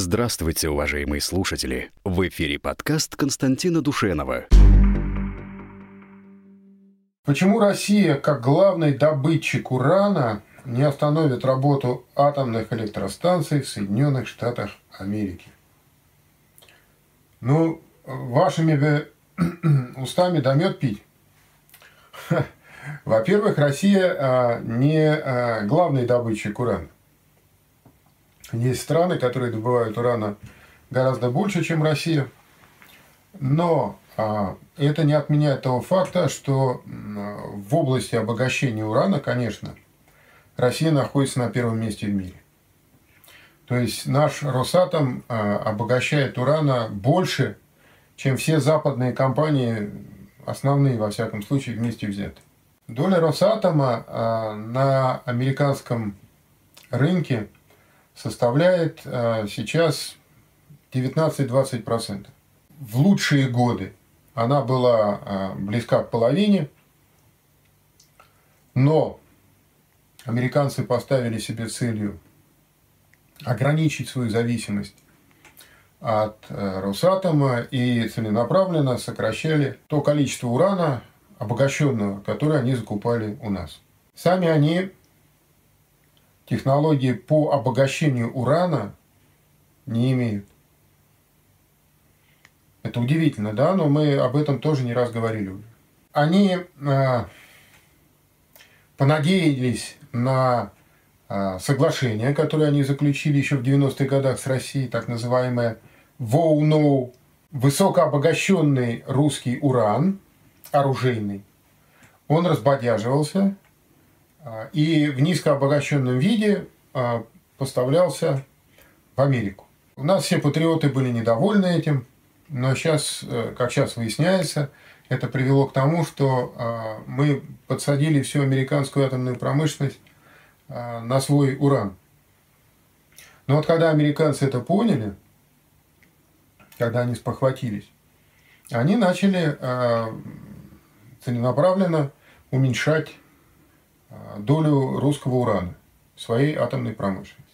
Здравствуйте, уважаемые слушатели! В эфире подкаст Константина Душенова. Почему Россия, как главный добытчик урана, не остановит работу атомных электростанций в Соединенных Штатах Америки? Ну, вашими устами да пить. Во-первых, Россия а, не а, главный добытчик урана. Есть страны, которые добывают урана гораздо больше, чем Россия. Но а, это не отменяет того факта, что в области обогащения урана, конечно, Россия находится на первом месте в мире. То есть наш Росатом обогащает урана больше, чем все западные компании, основные во всяком случае, вместе взяты. Доля Росатома на американском рынке составляет а, сейчас 19-20%. В лучшие годы она была а, близка к половине, но американцы поставили себе целью ограничить свою зависимость от а, Росатома и целенаправленно сокращали то количество урана обогащенного, которое они закупали у нас. Сами они технологии по обогащению урана не имеют. Это удивительно, да, но мы об этом тоже не раз говорили. Они э, понадеялись на э, соглашение, которое они заключили еще в 90-х годах с Россией, так называемое ВОУ-НОУ, высокообогащенный русский уран, оружейный, он разбодяживался, и в низкообогащенном виде а, поставлялся в Америку. У нас все патриоты были недовольны этим, но сейчас, э, как сейчас выясняется, это привело к тому, что а, мы подсадили всю американскую атомную промышленность на свой уран. Но вот когда американцы это поняли, когда они спохватились, они начали целенаправленно уменьшать долю русского урана своей атомной промышленности.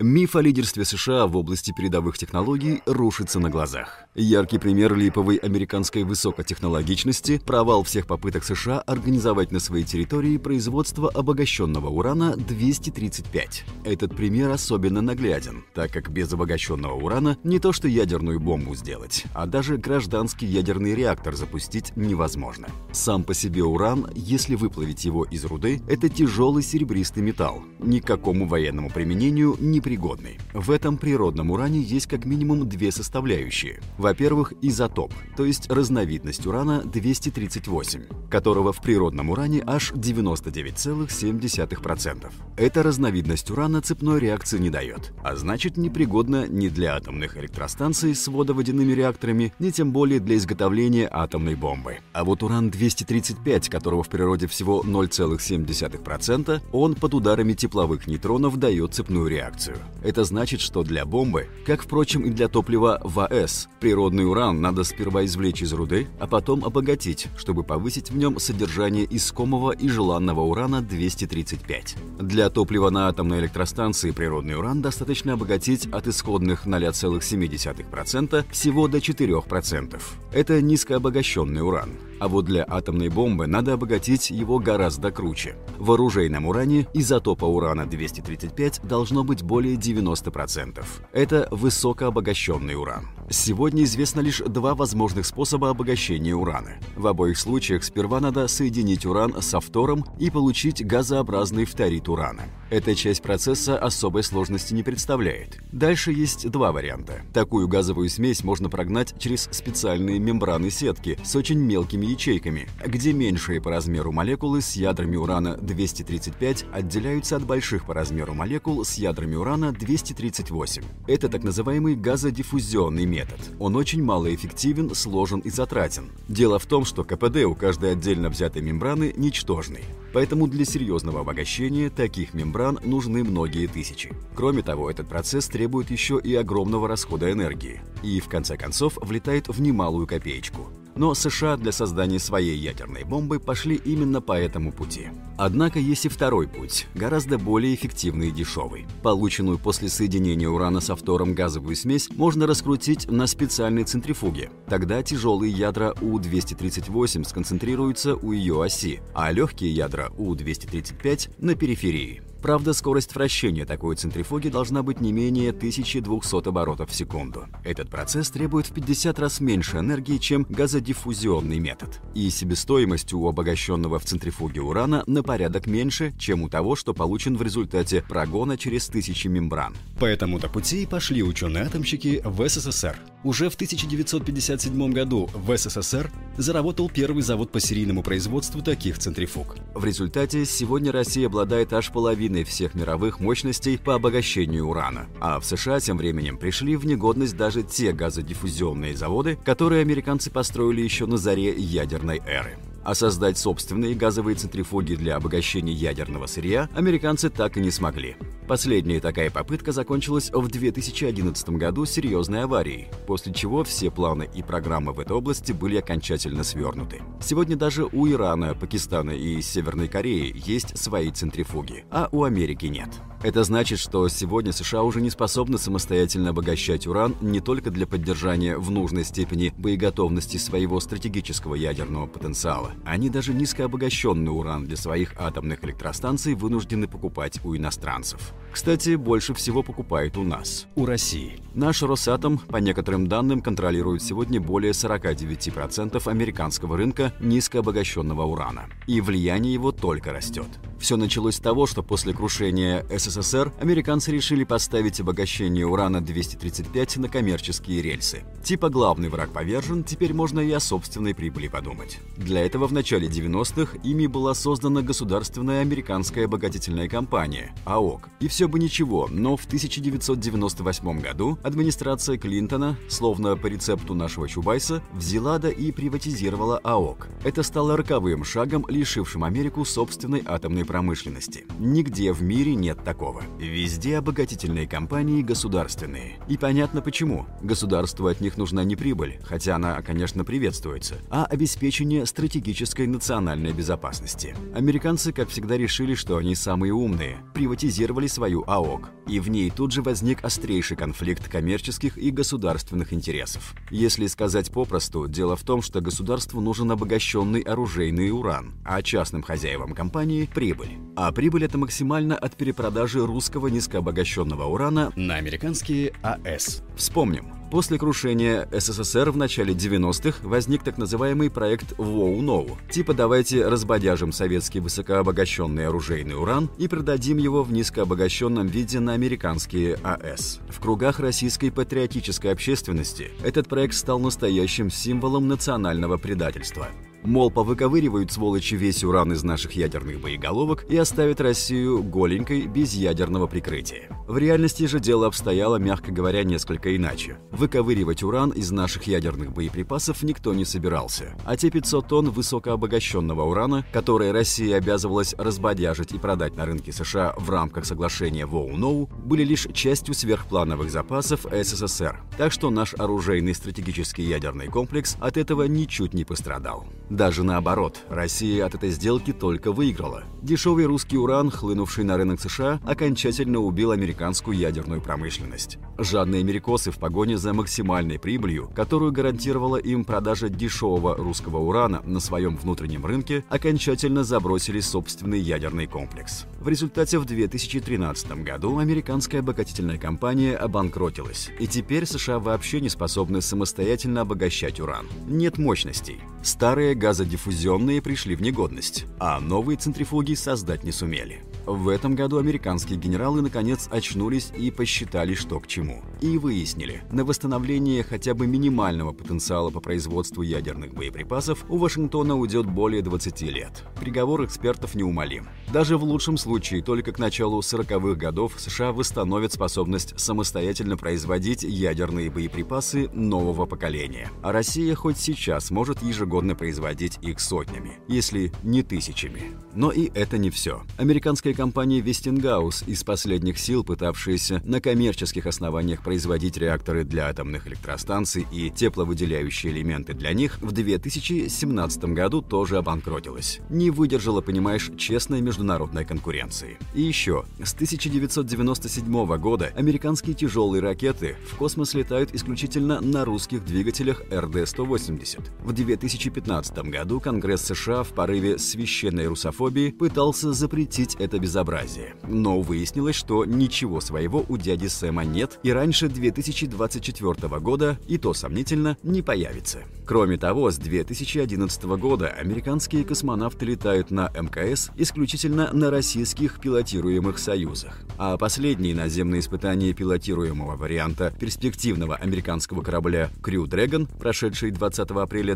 Миф о лидерстве США в области передовых технологий рушится на глазах. Яркий пример липовой американской высокотехнологичности – провал всех попыток США организовать на своей территории производство обогащенного урана 235. Этот пример особенно нагляден, так как без обогащенного урана не то что ядерную бомбу сделать, а даже гражданский ядерный реактор запустить невозможно. Сам по себе уран, если выплавить его из руды, это тяжелый серебристый металл, никакому военному применению не пригодный. В этом природном уране есть как минимум две составляющие. Во-первых, изотоп, то есть разновидность урана 238, которого в природном уране аж 99,7%. Эта разновидность урана цепной реакции не дает, а значит непригодна ни для атомных электростанций с водоводяными реакторами, ни тем более для изготовления атомной бомбы. А вот уран-235, которого в природе всего 0,7%, он под ударами тепловых нейтронов дает цепную реакцию. Это значит, что для бомбы, как, впрочем, и для топлива ВАЭС, природный уран надо сперва извлечь из руды, а потом обогатить, чтобы повысить в нем содержание искомого и желанного урана 235. Для топлива на атомной электростанции природный уран достаточно обогатить от исходных 0,7% всего до 4%. Это низкообогащенный уран. А вот для атомной бомбы надо обогатить его гораздо круче. В оружейном уране изотопа урана-235 должно быть более 90%. Это высокообогащенный уран. Сегодня известно лишь два возможных способа обогащения урана. В обоих случаях сперва надо соединить уран со фтором и получить газообразный фторид урана. Эта часть процесса особой сложности не представляет. Дальше есть два варианта. Такую газовую смесь можно прогнать через специальные мембраны сетки с очень мелкими ячейками, где меньшие по размеру молекулы с ядрами урана-235 отделяются от больших по размеру молекул с ядрами урана-238. Это так называемый газодиффузионный метод. Он очень малоэффективен, сложен и затратен. Дело в том, что КПД у каждой отдельно взятой мембраны ничтожный. Поэтому для серьезного обогащения таких мембран нужны многие тысячи. Кроме того, этот процесс требует еще и огромного расхода энергии. И, в конце концов, влетает в немалую копеечку. Но США для создания своей ядерной бомбы пошли именно по этому пути. Однако есть и второй путь, гораздо более эффективный и дешевый. Полученную после соединения урана со фтором газовую смесь можно раскрутить на специальной центрифуге. Тогда тяжелые ядра У-238 сконцентрируются у ее оси, а легкие ядра У-235 на периферии. Правда, скорость вращения такой центрифуги должна быть не менее 1200 оборотов в секунду. Этот процесс требует в 50 раз меньше энергии, чем газодиффузионный метод. И себестоимость у обогащенного в центрифуге урана на порядок меньше, чем у того, что получен в результате прогона через тысячи мембран. По этому-то пути пошли ученые-атомщики в СССР. Уже в 1957 году в СССР заработал первый завод по серийному производству таких центрифуг. В результате сегодня Россия обладает аж половиной всех мировых мощностей по обогащению урана, а в США тем временем пришли в негодность даже те газодиффузионные заводы, которые американцы построили еще на заре ядерной эры. А создать собственные газовые центрифуги для обогащения ядерного сырья американцы так и не смогли. Последняя такая попытка закончилась в 2011 году серьезной аварией, после чего все планы и программы в этой области были окончательно свернуты. Сегодня даже у Ирана, Пакистана и Северной Кореи есть свои центрифуги, а у Америки нет. Это значит, что сегодня США уже не способны самостоятельно обогащать уран не только для поддержания в нужной степени боеготовности своего стратегического ядерного потенциала. Они даже низкообогащенный уран для своих атомных электростанций вынуждены покупать у иностранцев. Кстати, больше всего покупает у нас, у России. Наш Росатом, по некоторым данным, контролирует сегодня более 49% американского рынка низкообогащенного урана. И влияние его только растет. Все началось с того, что после крушения СССР американцы решили поставить обогащение урана-235 на коммерческие рельсы. Типа главный враг повержен, теперь можно и о собственной прибыли подумать. Для этого в начале 90-х ими была создана государственная американская обогатительная компания АОК. И все бы ничего, но в 1998 году администрация Клинтона, словно по рецепту нашего Чубайса, взяла да и приватизировала АОК. Это стало роковым шагом, лишившим Америку собственной атомной промышленности. Нигде в мире нет такого. Везде обогатительные компании государственные. И понятно почему. Государству от них нужна не прибыль, хотя она, конечно, приветствуется, а обеспечение стратегической национальной безопасности. Американцы, как всегда, решили, что они самые умные, приватизировали свою АОК. И в ней тут же возник острейший конфликт коммерческих и государственных интересов. Если сказать попросту, дело в том, что государству нужен обогащенный оружейный уран, а частным хозяевам компании – прибыль. А прибыль это максимально от перепродажи русского низкообогащенного урана на американские АЭС. Вспомним. После крушения СССР в начале 90-х возник так называемый проект «Воу-Ноу». Типа давайте разбодяжим советский высокообогащенный оружейный уран и продадим его в низкообогащенном виде на американские АЭС. В кругах российской патриотической общественности этот проект стал настоящим символом национального предательства. Мол, повыковыривают сволочи весь уран из наших ядерных боеголовок и оставят Россию голенькой, без ядерного прикрытия. В реальности же дело обстояло, мягко говоря, несколько иначе. Выковыривать уран из наших ядерных боеприпасов никто не собирался. А те 500 тонн высокообогащенного урана, которые Россия обязывалась разбодяжить и продать на рынке США в рамках соглашения Воу-Ноу, были лишь частью сверхплановых запасов СССР. Так что наш оружейный стратегический ядерный комплекс от этого ничуть не пострадал. Даже наоборот, Россия от этой сделки только выиграла. Дешевый русский уран, хлынувший на рынок США, окончательно убил американскую ядерную промышленность. Жадные америкосы в погоне за максимальной прибылью, которую гарантировала им продажа дешевого русского урана на своем внутреннем рынке, окончательно забросили собственный ядерный комплекс. В результате в 2013 году американская обогатительная компания обанкротилась, и теперь США вообще не способны самостоятельно обогащать уран. Нет мощностей. Старые газодиффузионные пришли в негодность, а новые центрифуги создать не сумели. В этом году американские генералы наконец очнулись и посчитали, что к чему. И выяснили, на восстановление хотя бы минимального потенциала по производству ядерных боеприпасов у Вашингтона уйдет более 20 лет. Приговор экспертов неумолим. Даже в лучшем случае только к началу 40-х годов США восстановят способность самостоятельно производить ядерные боеприпасы нового поколения. А Россия хоть сейчас может ежегодно производить их сотнями, если не тысячами. Но и это не все. Американская компания Westinghouse, из последних сил пытавшаяся на коммерческих основаниях производить реакторы для атомных электростанций и тепловыделяющие элементы для них, в 2017 году тоже обанкротилась. Не выдержала, понимаешь, честной международной конкуренции. И еще, с 1997 года американские тяжелые ракеты в космос летают исключительно на русских двигателях РД-180. В 2015 году Конгресс США в порыве священной русофобии пытался запретить это безобразие. Но выяснилось, что ничего своего у дяди Сэма нет, и раньше 2024 года, и то сомнительно, не появится. Кроме того, с 2011 года американские космонавты летают на МКС исключительно на российских пилотируемых «Союзах». А последние наземные испытания пилотируемого варианта перспективного американского корабля Crew Dragon, прошедшие 20 апреля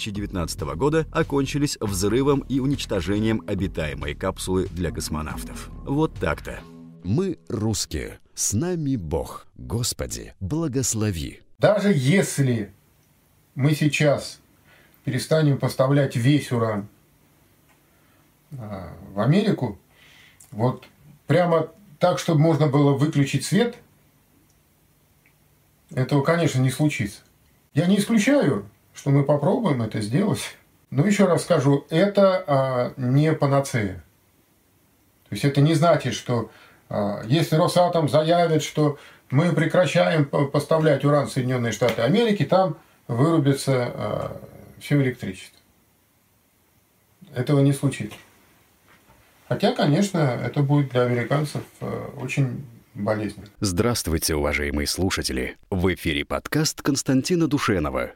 2019 года, окончились взрывом и уничтожением обитаемой капсулы для космонавтов. Вот так-то. Мы русские. С нами Бог. Господи, благослови. Даже если мы сейчас перестанем поставлять весь уран а, в Америку, вот прямо так, чтобы можно было выключить свет, этого, конечно, не случится. Я не исключаю, что мы попробуем это сделать. Но еще раз скажу, это а, не панацея. То есть это не значит, что а, если Росатом заявит, что мы прекращаем поставлять уран в Соединенные Штаты Америки, там вырубится а, все электричество. Этого не случится. Хотя, конечно, это будет для американцев а, очень болезненно. Здравствуйте, уважаемые слушатели! В эфире подкаст Константина Душенова.